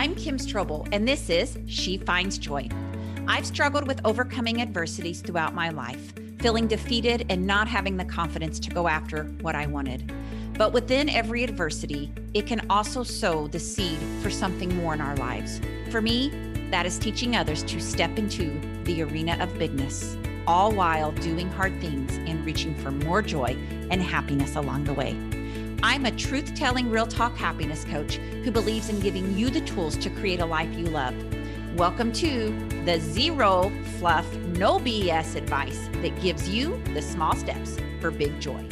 I'm Kim Strobel, and this is She Finds Joy. I've struggled with overcoming adversities throughout my life, feeling defeated and not having the confidence to go after what I wanted. But within every adversity, it can also sow the seed for something more in our lives. For me, that is teaching others to step into the arena of bigness, all while doing hard things and reaching for more joy and happiness along the way. I'm a truth telling, real talk happiness coach who believes in giving you the tools to create a life you love. Welcome to the zero fluff, no BS advice that gives you the small steps for big joy.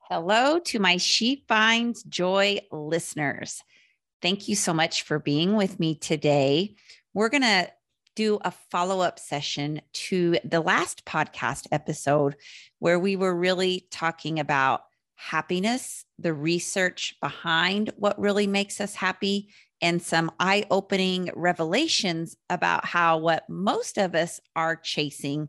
Hello to my She Finds Joy listeners. Thank you so much for being with me today. We're going to do a follow up session to the last podcast episode where we were really talking about happiness, the research behind what really makes us happy, and some eye opening revelations about how what most of us are chasing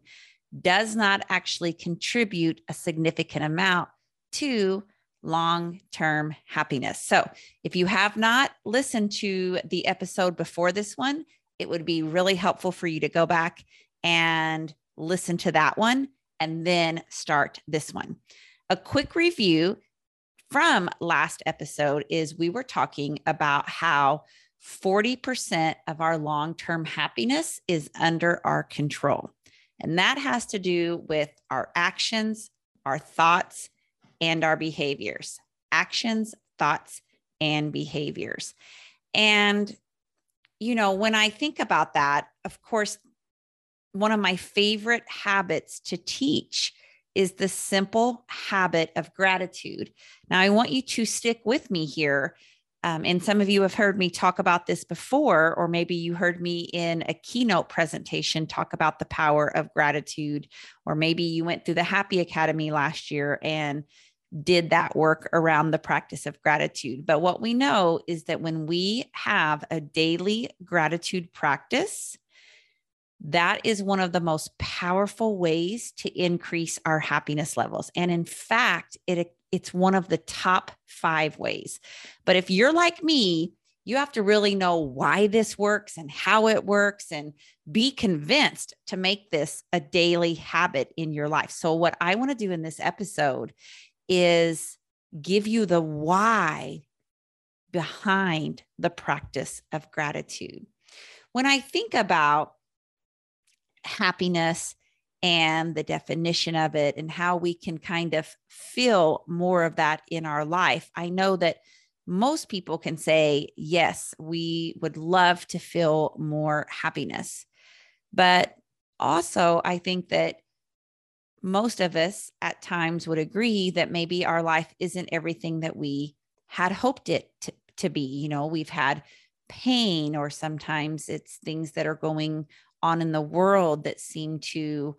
does not actually contribute a significant amount to long term happiness. So, if you have not listened to the episode before this one, it would be really helpful for you to go back and listen to that one and then start this one. A quick review from last episode is we were talking about how 40% of our long term happiness is under our control. And that has to do with our actions, our thoughts, and our behaviors. Actions, thoughts, and behaviors. And you know, when I think about that, of course, one of my favorite habits to teach is the simple habit of gratitude. Now, I want you to stick with me here. Um, and some of you have heard me talk about this before, or maybe you heard me in a keynote presentation talk about the power of gratitude, or maybe you went through the Happy Academy last year and did that work around the practice of gratitude. But what we know is that when we have a daily gratitude practice, that is one of the most powerful ways to increase our happiness levels. And in fact, it, it's one of the top five ways. But if you're like me, you have to really know why this works and how it works and be convinced to make this a daily habit in your life. So, what I want to do in this episode is give you the why behind the practice of gratitude. When I think about happiness and the definition of it and how we can kind of feel more of that in our life, I know that most people can say, yes, we would love to feel more happiness. But also, I think that most of us at times would agree that maybe our life isn't everything that we had hoped it to, to be. You know, we've had pain, or sometimes it's things that are going on in the world that seem to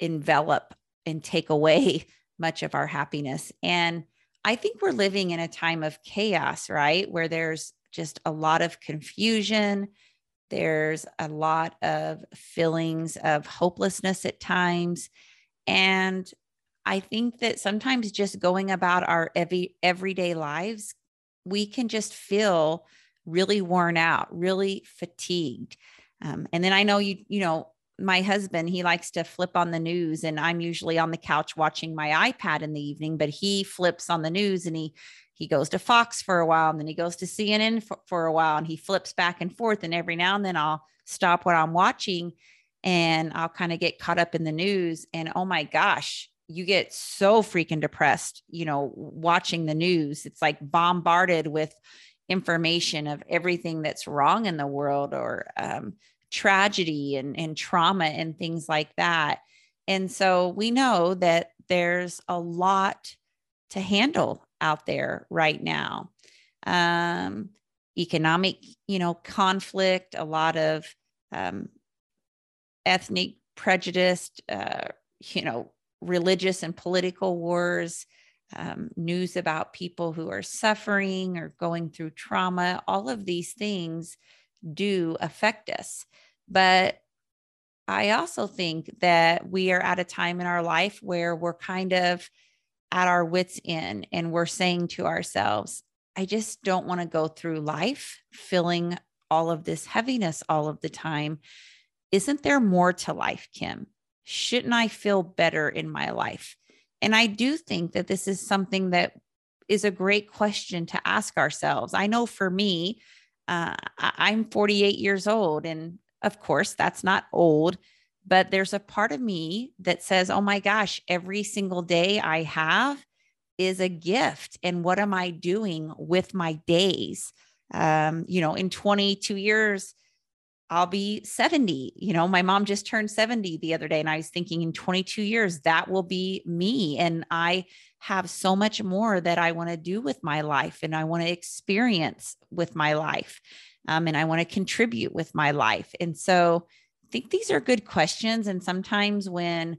envelop and take away much of our happiness. And I think we're living in a time of chaos, right? Where there's just a lot of confusion. There's a lot of feelings of hopelessness at times. And I think that sometimes just going about our every everyday lives, we can just feel really worn out, really fatigued. Um, and then I know you, you know, my husband, he likes to flip on the news, and I'm usually on the couch watching my iPad in the evening, but he flips on the news and he he goes to Fox for a while and then he goes to CNN for, for a while and he flips back and forth. And every now and then I'll stop what I'm watching and I'll kind of get caught up in the news and oh my gosh, you get so freaking depressed, you know, watching the news. It's like bombarded with information of everything that's wrong in the world or um, tragedy and, and trauma and things like that. And so we know that there's a lot to handle out there right now. Um, economic, you know, conflict, a lot of um, ethnic prejudiced, uh, you know, religious and political wars, um, news about people who are suffering or going through trauma. All of these things do affect us. But I also think that we are at a time in our life where we're kind of at our wits' end and we're saying to ourselves, I just don't want to go through life feeling all of this heaviness all of the time. Isn't there more to life, Kim? Shouldn't I feel better in my life? And I do think that this is something that is a great question to ask ourselves. I know for me, uh, I'm 48 years old, and of course, that's not old, but there's a part of me that says, oh my gosh, every single day I have is a gift. And what am I doing with my days? Um, you know, in 22 years, I'll be 70. You know, my mom just turned 70 the other day, and I was thinking in 22 years, that will be me. And I have so much more that I want to do with my life and I want to experience with my life. Um, and I want to contribute with my life. And so I think these are good questions. And sometimes when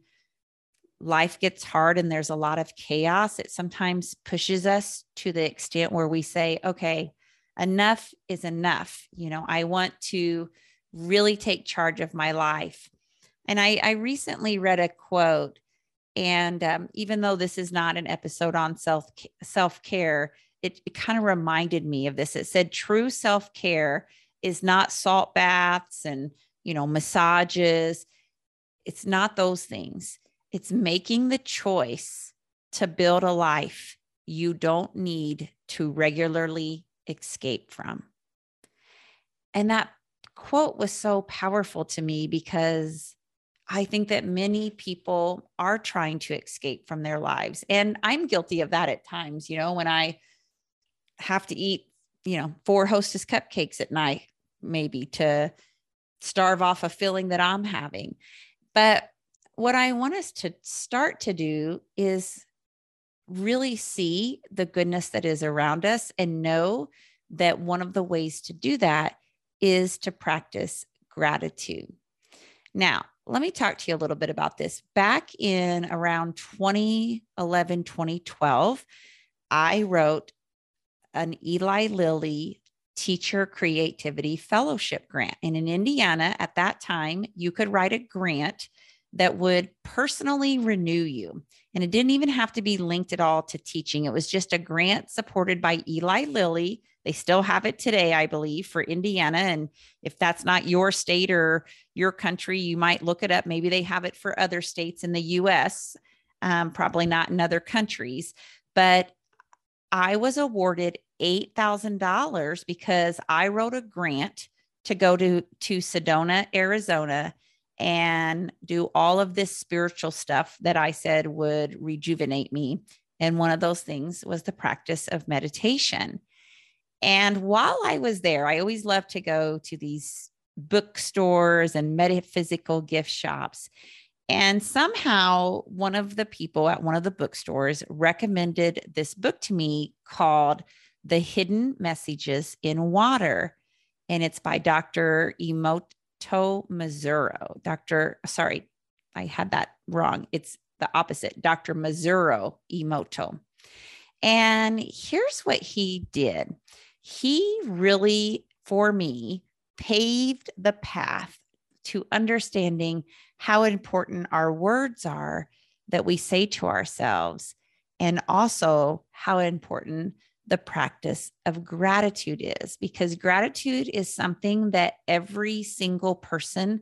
life gets hard and there's a lot of chaos, it sometimes pushes us to the extent where we say, okay, enough is enough. You know, I want to really take charge of my life. And I, I recently read a quote and um, even though this is not an episode on self self care, it, it kind of reminded me of this. It said true self care is not salt baths and you know massages. It's not those things. It's making the choice to build a life you don't need to regularly escape from. And that quote was so powerful to me because I think that many people are trying to escape from their lives. And I'm guilty of that at times, you know, when I have to eat, you know, four hostess cupcakes at night, maybe to starve off a feeling that I'm having. But what I want us to start to do is really see the goodness that is around us and know that one of the ways to do that is to practice gratitude. Now, let me talk to you a little bit about this. Back in around 2011, 2012, I wrote an Eli Lilly Teacher Creativity Fellowship Grant. And in Indiana, at that time, you could write a grant that would personally renew you. And it didn't even have to be linked at all to teaching. It was just a grant supported by Eli Lilly they still have it today, I believe, for Indiana. And if that's not your state or your country, you might look it up. Maybe they have it for other states in the US, um, probably not in other countries. But I was awarded $8,000 because I wrote a grant to go to, to Sedona, Arizona and do all of this spiritual stuff that I said would rejuvenate me. And one of those things was the practice of meditation. And while I was there, I always loved to go to these bookstores and metaphysical gift shops. And somehow, one of the people at one of the bookstores recommended this book to me called The Hidden Messages in Water. And it's by Dr. Emoto Masaru. Dr. Sorry, I had that wrong. It's the opposite, Dr. Masaru Emoto. And here's what he did he really, for me, paved the path to understanding how important our words are that we say to ourselves, and also how important the practice of gratitude is, because gratitude is something that every single person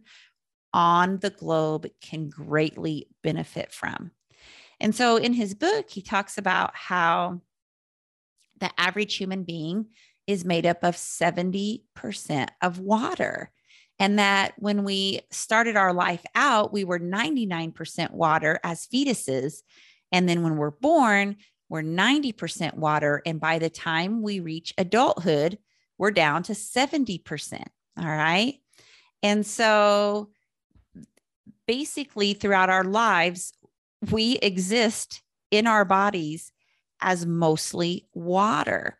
on the globe can greatly benefit from. And so in his book, he talks about how the average human being is made up of 70% of water. And that when we started our life out, we were 99% water as fetuses. And then when we're born, we're 90% water. And by the time we reach adulthood, we're down to 70%. All right. And so basically, throughout our lives, we exist in our bodies as mostly water.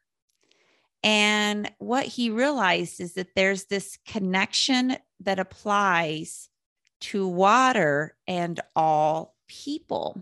And what he realized is that there's this connection that applies to water and all people.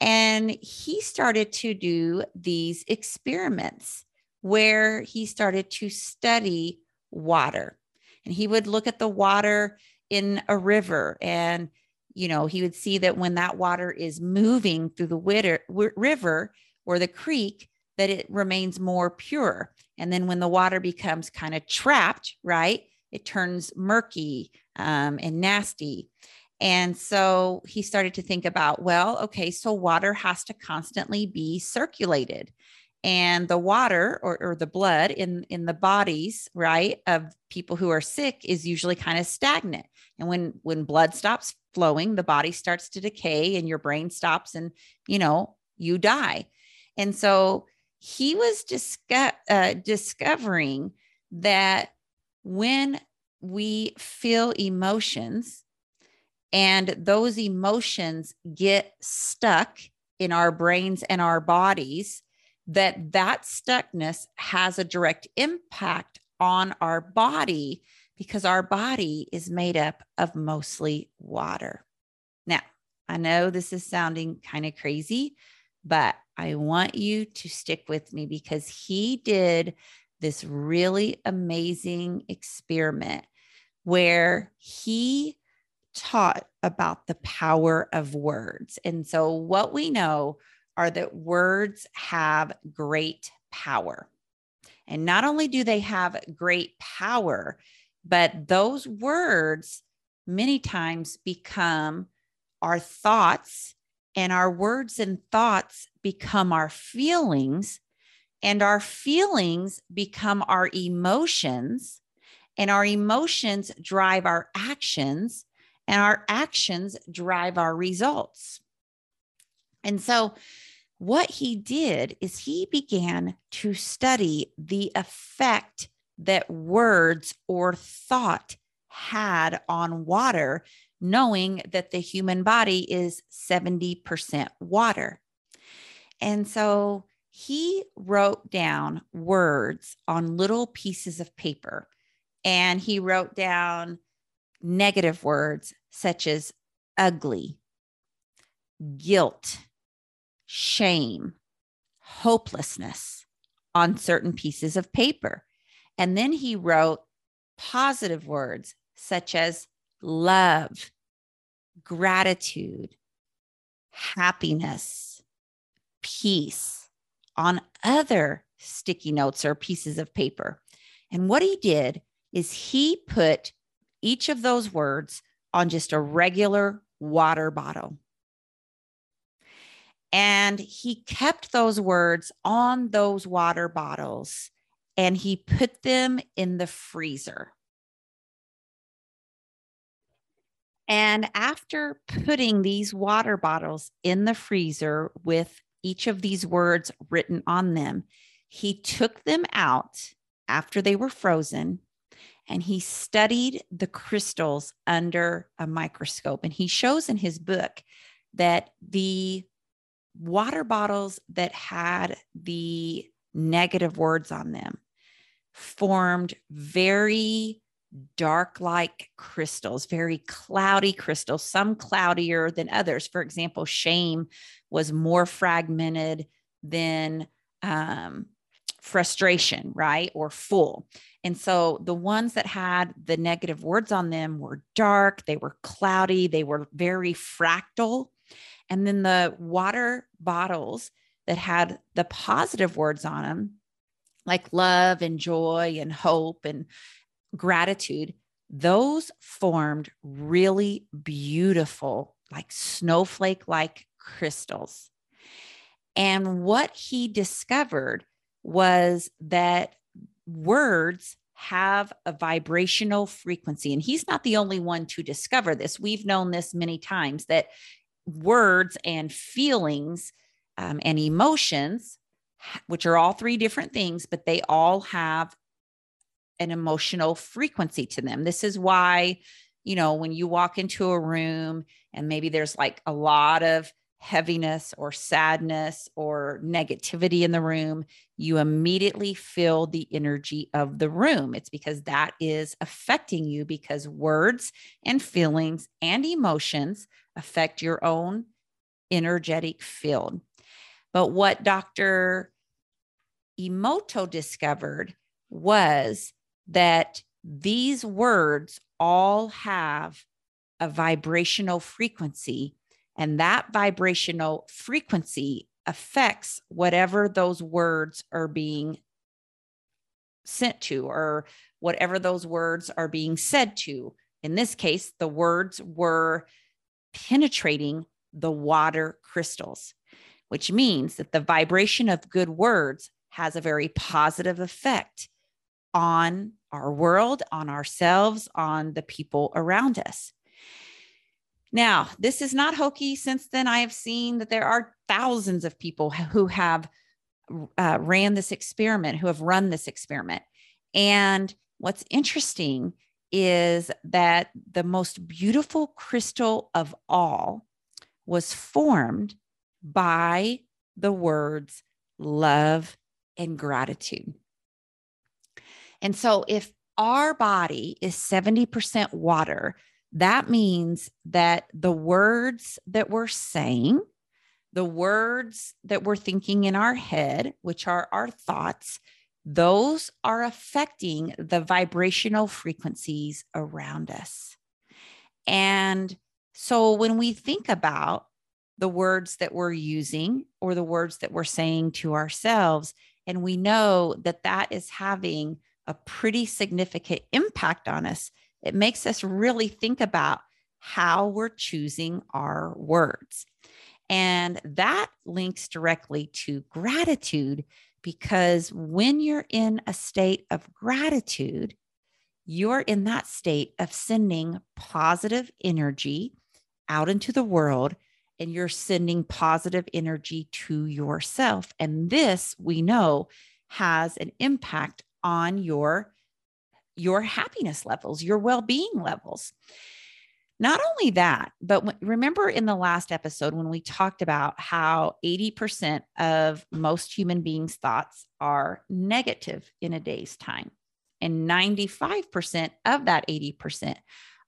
And he started to do these experiments where he started to study water. And he would look at the water in a river and you know, he would see that when that water is moving through the river or the creek, that it remains more pure. And then when the water becomes kind of trapped, right, it turns murky um, and nasty. And so he started to think about, well, okay, so water has to constantly be circulated. And the water or, or the blood in, in the bodies, right, of people who are sick is usually kind of stagnant. And when when blood stops flowing, the body starts to decay and your brain stops and, you know, you die. And so he was disco- uh, discovering that when we feel emotions, and those emotions get stuck in our brains and our bodies that that stuckness has a direct impact on our body because our body is made up of mostly water. Now, I know this is sounding kind of crazy, but I want you to stick with me because he did this really amazing experiment where he taught about the power of words. And so, what we know are that words have great power. And not only do they have great power, but those words many times become our thoughts, and our words and thoughts become our feelings, and our feelings become our emotions, and our emotions drive our actions, and our actions drive our results. And so, what he did is he began to study the effect that words or thought had on water, knowing that the human body is 70% water. And so he wrote down words on little pieces of paper and he wrote down negative words such as ugly, guilt, shame, hopelessness on certain pieces of paper. And then he wrote positive words such as love, gratitude, happiness, peace on other sticky notes or pieces of paper. And what he did is he put each of those words on just a regular water bottle. And he kept those words on those water bottles and he put them in the freezer. And after putting these water bottles in the freezer with each of these words written on them, he took them out after they were frozen and he studied the crystals under a microscope. And he shows in his book that the water bottles that had the negative words on them formed very dark like crystals, very cloudy crystals, some cloudier than others. For example, shame was more fragmented than um, frustration, right? Or full. And so the ones that had the negative words on them were dark, they were cloudy, they were very fractal. And then the water bottles that had the positive words on them, like love and joy and hope and gratitude, those formed really beautiful, like snowflake like crystals. And what he discovered was that words have a vibrational frequency. And he's not the only one to discover this. We've known this many times that words and feelings um, and emotions, which are all three different things, but they all have an emotional frequency to them. This is why, you know, when you walk into a room and maybe there's like a lot of heaviness or sadness or negativity in the room, you immediately feel the energy of the room. It's because that is affecting you because words and feelings and emotions affect your own energetic field. But what Dr. Emoto discovered was that these words all have a vibrational frequency, and that vibrational frequency affects whatever those words are being sent to or whatever those words are being said to. In this case, the words were penetrating the water crystals, which means that the vibration of good words has a very positive effect on our world, on ourselves, on the people around us. Now, this is not hokey. Since then, I have seen that there are thousands of people who have uh, ran this experiment, who have run this experiment. And what's interesting is that the most beautiful crystal of all was formed by the words love and gratitude. And so, if our body is 70% water, that means that the words that we're saying, the words that we're thinking in our head, which are our thoughts, those are affecting the vibrational frequencies around us. And so when we think about the words that we're using or the words that we're saying to ourselves, and we know that that is having a pretty significant impact on us, it makes us really think about how we're choosing our words. And that links directly to gratitude because when you're in a state of gratitude, you're in that state of sending positive energy out into the world and you're sending positive energy to yourself. And this we know has an impact on your your happiness levels, your well-being levels. Not only that, but remember in the last episode when we talked about how 80% of most human beings' thoughts are negative in a day's time, and 95% of that 80%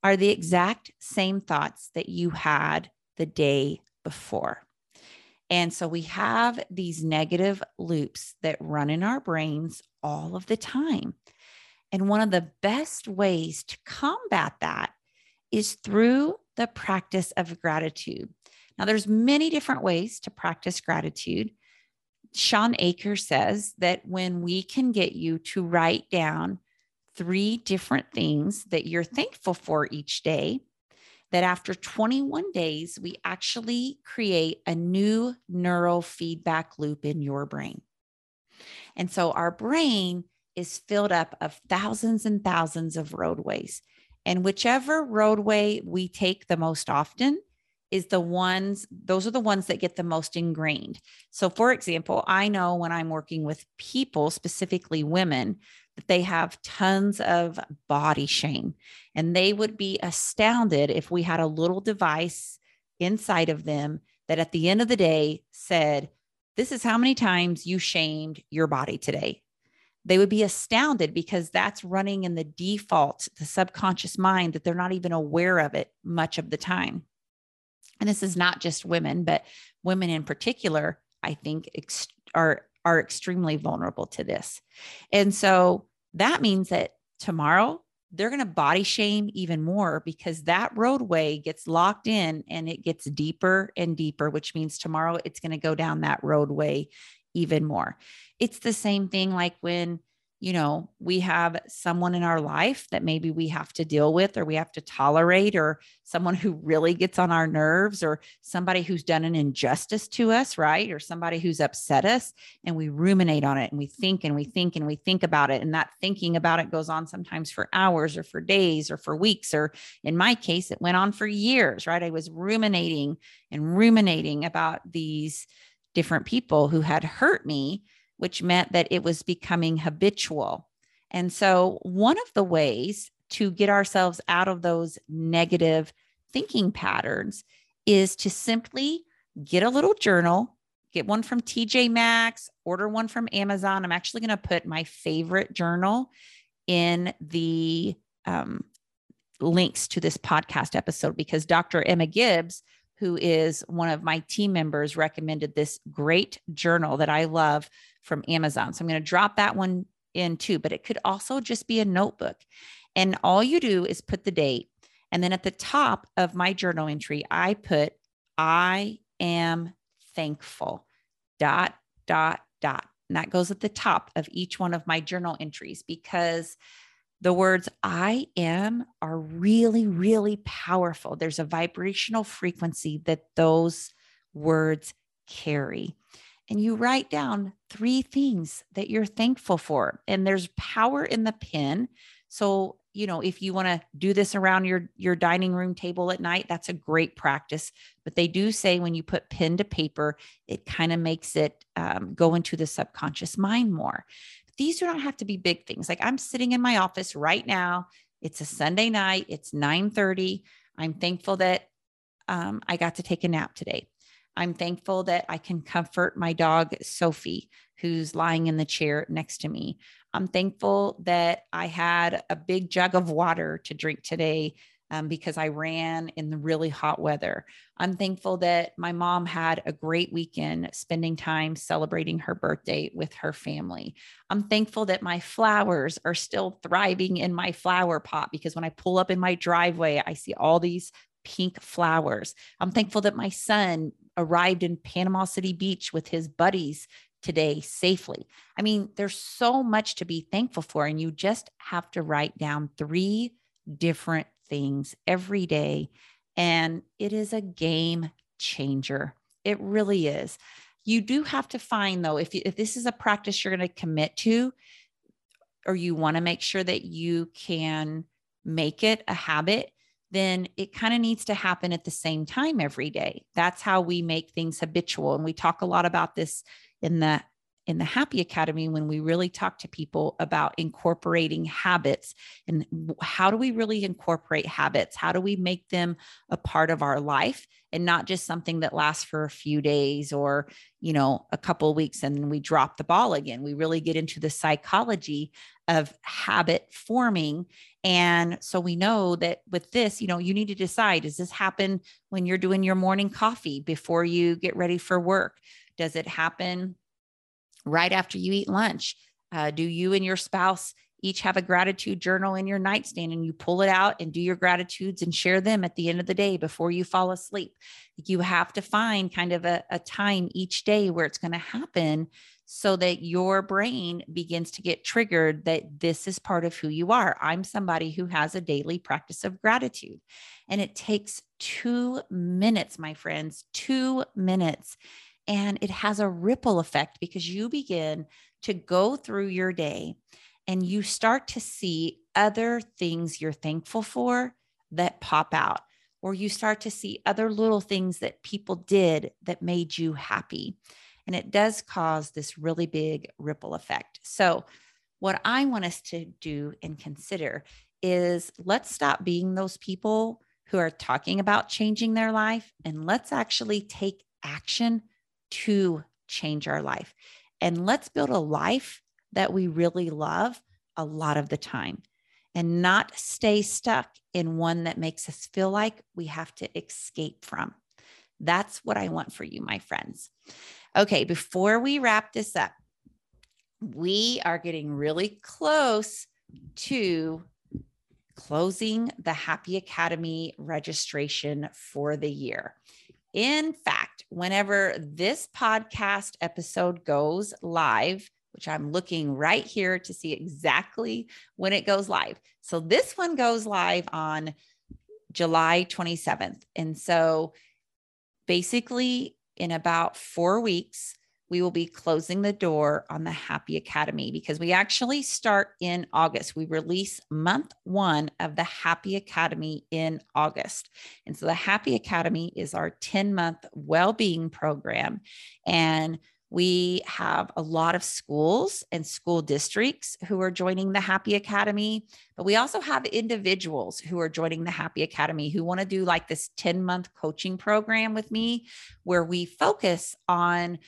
are the exact same thoughts that you had the day before. And so we have these negative loops that run in our brains all of the time. And one of the best ways to combat that is through the practice of gratitude. Now, there's many different ways to practice gratitude. Shawn Achor says that when we can get you to write down three different things that you're thankful for each day, that after 21 days, we actually create a new neural feedback loop in your brain. And so our brain is filled up of thousands and thousands of roadways. And whichever roadway we take the most often is the ones, those are the ones that get the most ingrained. So, for example, I know when I'm working with people, specifically women, that they have tons of body shame. And they would be astounded if we had a little device inside of them that at the end of the day said, This is how many times you shamed your body today they would be astounded because that's running in the default, the subconscious mind that they're not even aware of it much of the time. And this is not just women, but women in particular, I think ex- are are extremely vulnerable to this. And so that means that tomorrow they're going to body shame even more because that roadway gets locked in and it gets deeper and deeper, which means tomorrow it's going to go down that roadway even more. It's the same thing like when, you know, we have someone in our life that maybe we have to deal with or we have to tolerate, or someone who really gets on our nerves, or somebody who's done an injustice to us, right? Or somebody who's upset us. And we ruminate on it and we think and we think and we think about it. And that thinking about it goes on sometimes for hours or for days or for weeks. Or in my case, it went on for years, right? I was ruminating and ruminating about these different people who had hurt me, which meant that it was becoming habitual. And so, one of the ways to get ourselves out of those negative thinking patterns is to simply get a little journal, get one from TJ Maxx, order one from Amazon. I'm actually going to put my favorite journal in the um, links to this podcast episode because Dr. Emma Gibbs who is one of my team members, recommended this great journal that I love from Amazon. So I'm going to drop that one in too, but it could also just be a notebook. And all you do is put the date And then at the top of my journal entry, I put, I am thankful, dot, dot, dot. And that goes at the top of each one of my journal entries because the words I am are really, really powerful. There's a vibrational frequency that those words carry. And you write down three things that you're thankful for. And there's power in the pen. So you know if you want to do this around your your dining room table at night that's a great practice but they do say when you put pen to paper it kind of makes it um, go into the subconscious mind more these do not have to be big things. Like i'm sitting in my office right now. It's a sunday night. It's 9 30 i'm thankful that um, i got to take a nap today. I'm thankful that i can comfort my dog sophie who's lying in the chair next to me. I'm thankful that I had a big jug of water to drink today um, because I ran in the really hot weather. I'm thankful that my mom had a great weekend spending time celebrating her birthday with her family. I'm thankful that my flowers are still thriving in my flower pot because when I pull up in my driveway, I see all these pink flowers. I'm thankful that my son arrived in Panama City Beach with his buddies today safely. I mean, there's so much to be thankful for, and you just have to write down three different things every day. And it is a game changer. It really is. You do have to find, though, if, you, if this is a practice you're going to commit to, or you want to make sure that you can make it a habit, then it kind of needs to happen at the same time every day. That's how we make things habitual. And we talk a lot about this in the in the happy academy when we really talk to people about incorporating habits and how do we really incorporate habits? How do we make them a part of our life and not just something that lasts for a few days or you know a couple of weeks and then we drop the ball again? We really get into the psychology of habit forming. And so we know that with this you know you need to decide does this happen when you're doing your morning coffee before you get ready for work? Does it happen right after you eat lunch? Uh, do you and your spouse each have a gratitude journal in your nightstand and you pull it out and do your gratitudes and share them at the end of the day before you fall asleep? You have to find kind of a, a time each day where it's going to happen so that your brain begins to get triggered that this is part of who you are. I'm somebody who has a daily practice of gratitude. And it takes two minutes, my friends, two minutes. And it has a ripple effect because you begin to go through your day and you start to see other things you're thankful for that pop out, or you start to see other little things that people did that made you happy. And it does cause this really big ripple effect. So, what I want us to do and consider is let's stop being those people who are talking about changing their life and let's actually take action to change our life. And let's build a life that we really love a lot of the time and not stay stuck in one that makes us feel like we have to escape from. That's what I want for you, my friends. Okay, before we wrap this up, we are getting really close to closing the Happy Academy registration for the year. In fact, whenever this podcast episode goes live, which I'm looking right here to see exactly when it goes live. So this one goes live on July 27th. And so basically, in about four weeks, we will be closing the door on the Happy Academy because we actually start in August. We release month one of the Happy Academy in August. And so the Happy Academy is our 10 month well being program. And we have a lot of schools and school districts who are joining the Happy Academy, but we also have individuals who are joining the Happy Academy who want to do like this 10 month coaching program with me where we focus on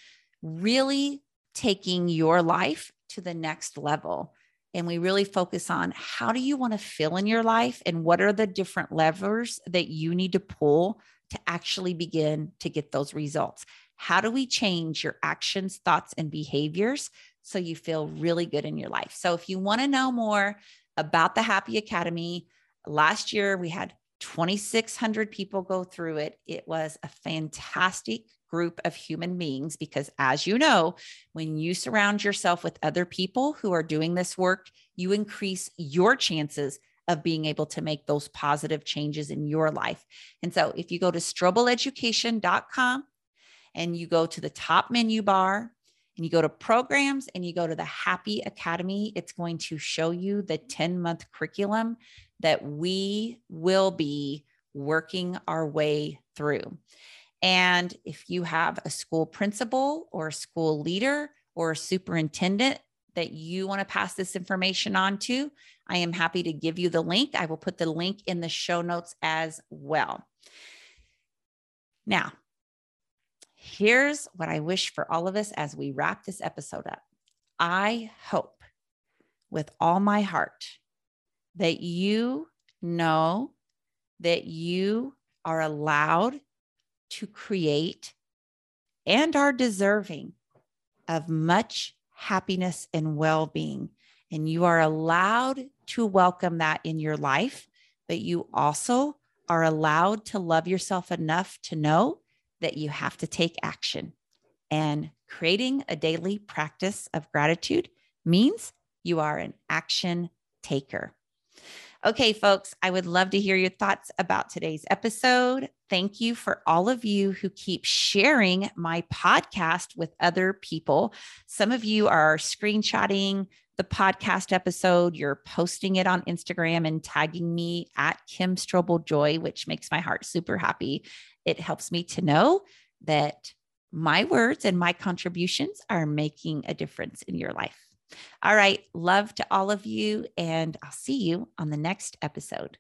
really taking your life to the next level. And we really focus on how do you want to feel in your life and what are the different levers that you need to pull to actually begin to get those results. How do we change your actions, thoughts, and behaviors so you feel really good in your life? So, if you want to know more about the Happy Academy, last year we had 2,600 people go through it. It was a fantastic group of human beings because, as you know, when you surround yourself with other people who are doing this work, you increase your chances of being able to make those positive changes in your life. And so, if you go to strobeleducation.com and you go to the top menu bar and you go to programs and you go to the Happy Academy, it's going to show you the 10 month curriculum that we will be working our way through. And if you have a school principal or a school leader or a superintendent that you want to pass this information on to, I am happy to give you the link. I will put the link in the show notes as well. Now, here's what I wish for all of us as we wrap this episode up. I hope with all my heart that you know that you are allowed to create and are deserving of much happiness and well being. And you are allowed to welcome that in your life, but you also are allowed to love yourself enough to know that you have to take action. And creating a daily practice of gratitude means you are an action taker. Okay, folks, I would love to hear your thoughts about today's episode. Thank you for all of you who keep sharing my podcast with other people. Some of you are screenshotting the podcast episode, you're posting it on Instagram and tagging me at Kim Strobel Joy, which makes my heart super happy. It helps me to know that my words and my contributions are making a difference in your life. All right. Love to all of you, and I'll see you on the next episode.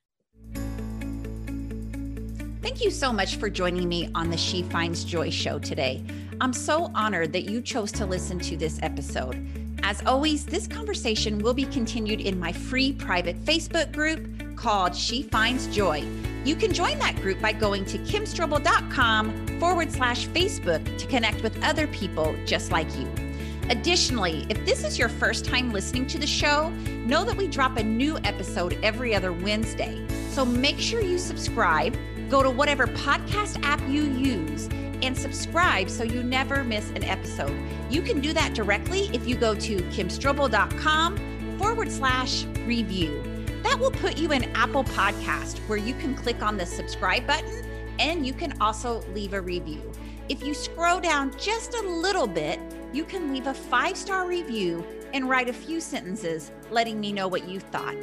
Thank you so much for joining me on the She Finds Joy show today. I'm so honored that you chose to listen to this episode. As always, this conversation will be continued in my free private Facebook group called She Finds Joy. You can join that group by going to kimstrobel.com forward slash Facebook to connect with other people just like you. Additionally, if this is your first time listening to the show, know that we drop a new episode every other Wednesday. So make sure you subscribe, go to whatever podcast app you use, and subscribe so you never miss an episode. You can do that directly if you go to kimstrobel.com forward slash review. That will put you in Apple Podcast where you can click on the subscribe button and you can also leave a review. If you scroll down just a little bit, you can leave a five star review and write a few sentences letting me know what you thought.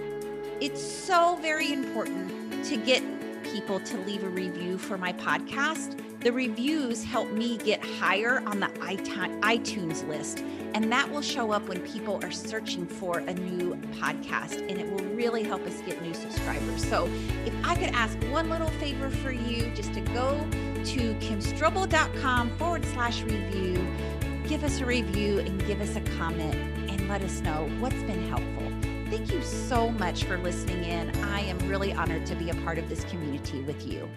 It's so very important to get people to leave a review for my podcast. The reviews help me get higher on the iTunes list, and that will show up when people are searching for a new podcast, and it will really help us get new subscribers. So, if I could ask one little favor for you, just to go to kimstrobel.com forward slash review give us a review and give us a comment and let us know what's been helpful. Thank you so much for listening in. I am really honored to be a part of this community with you.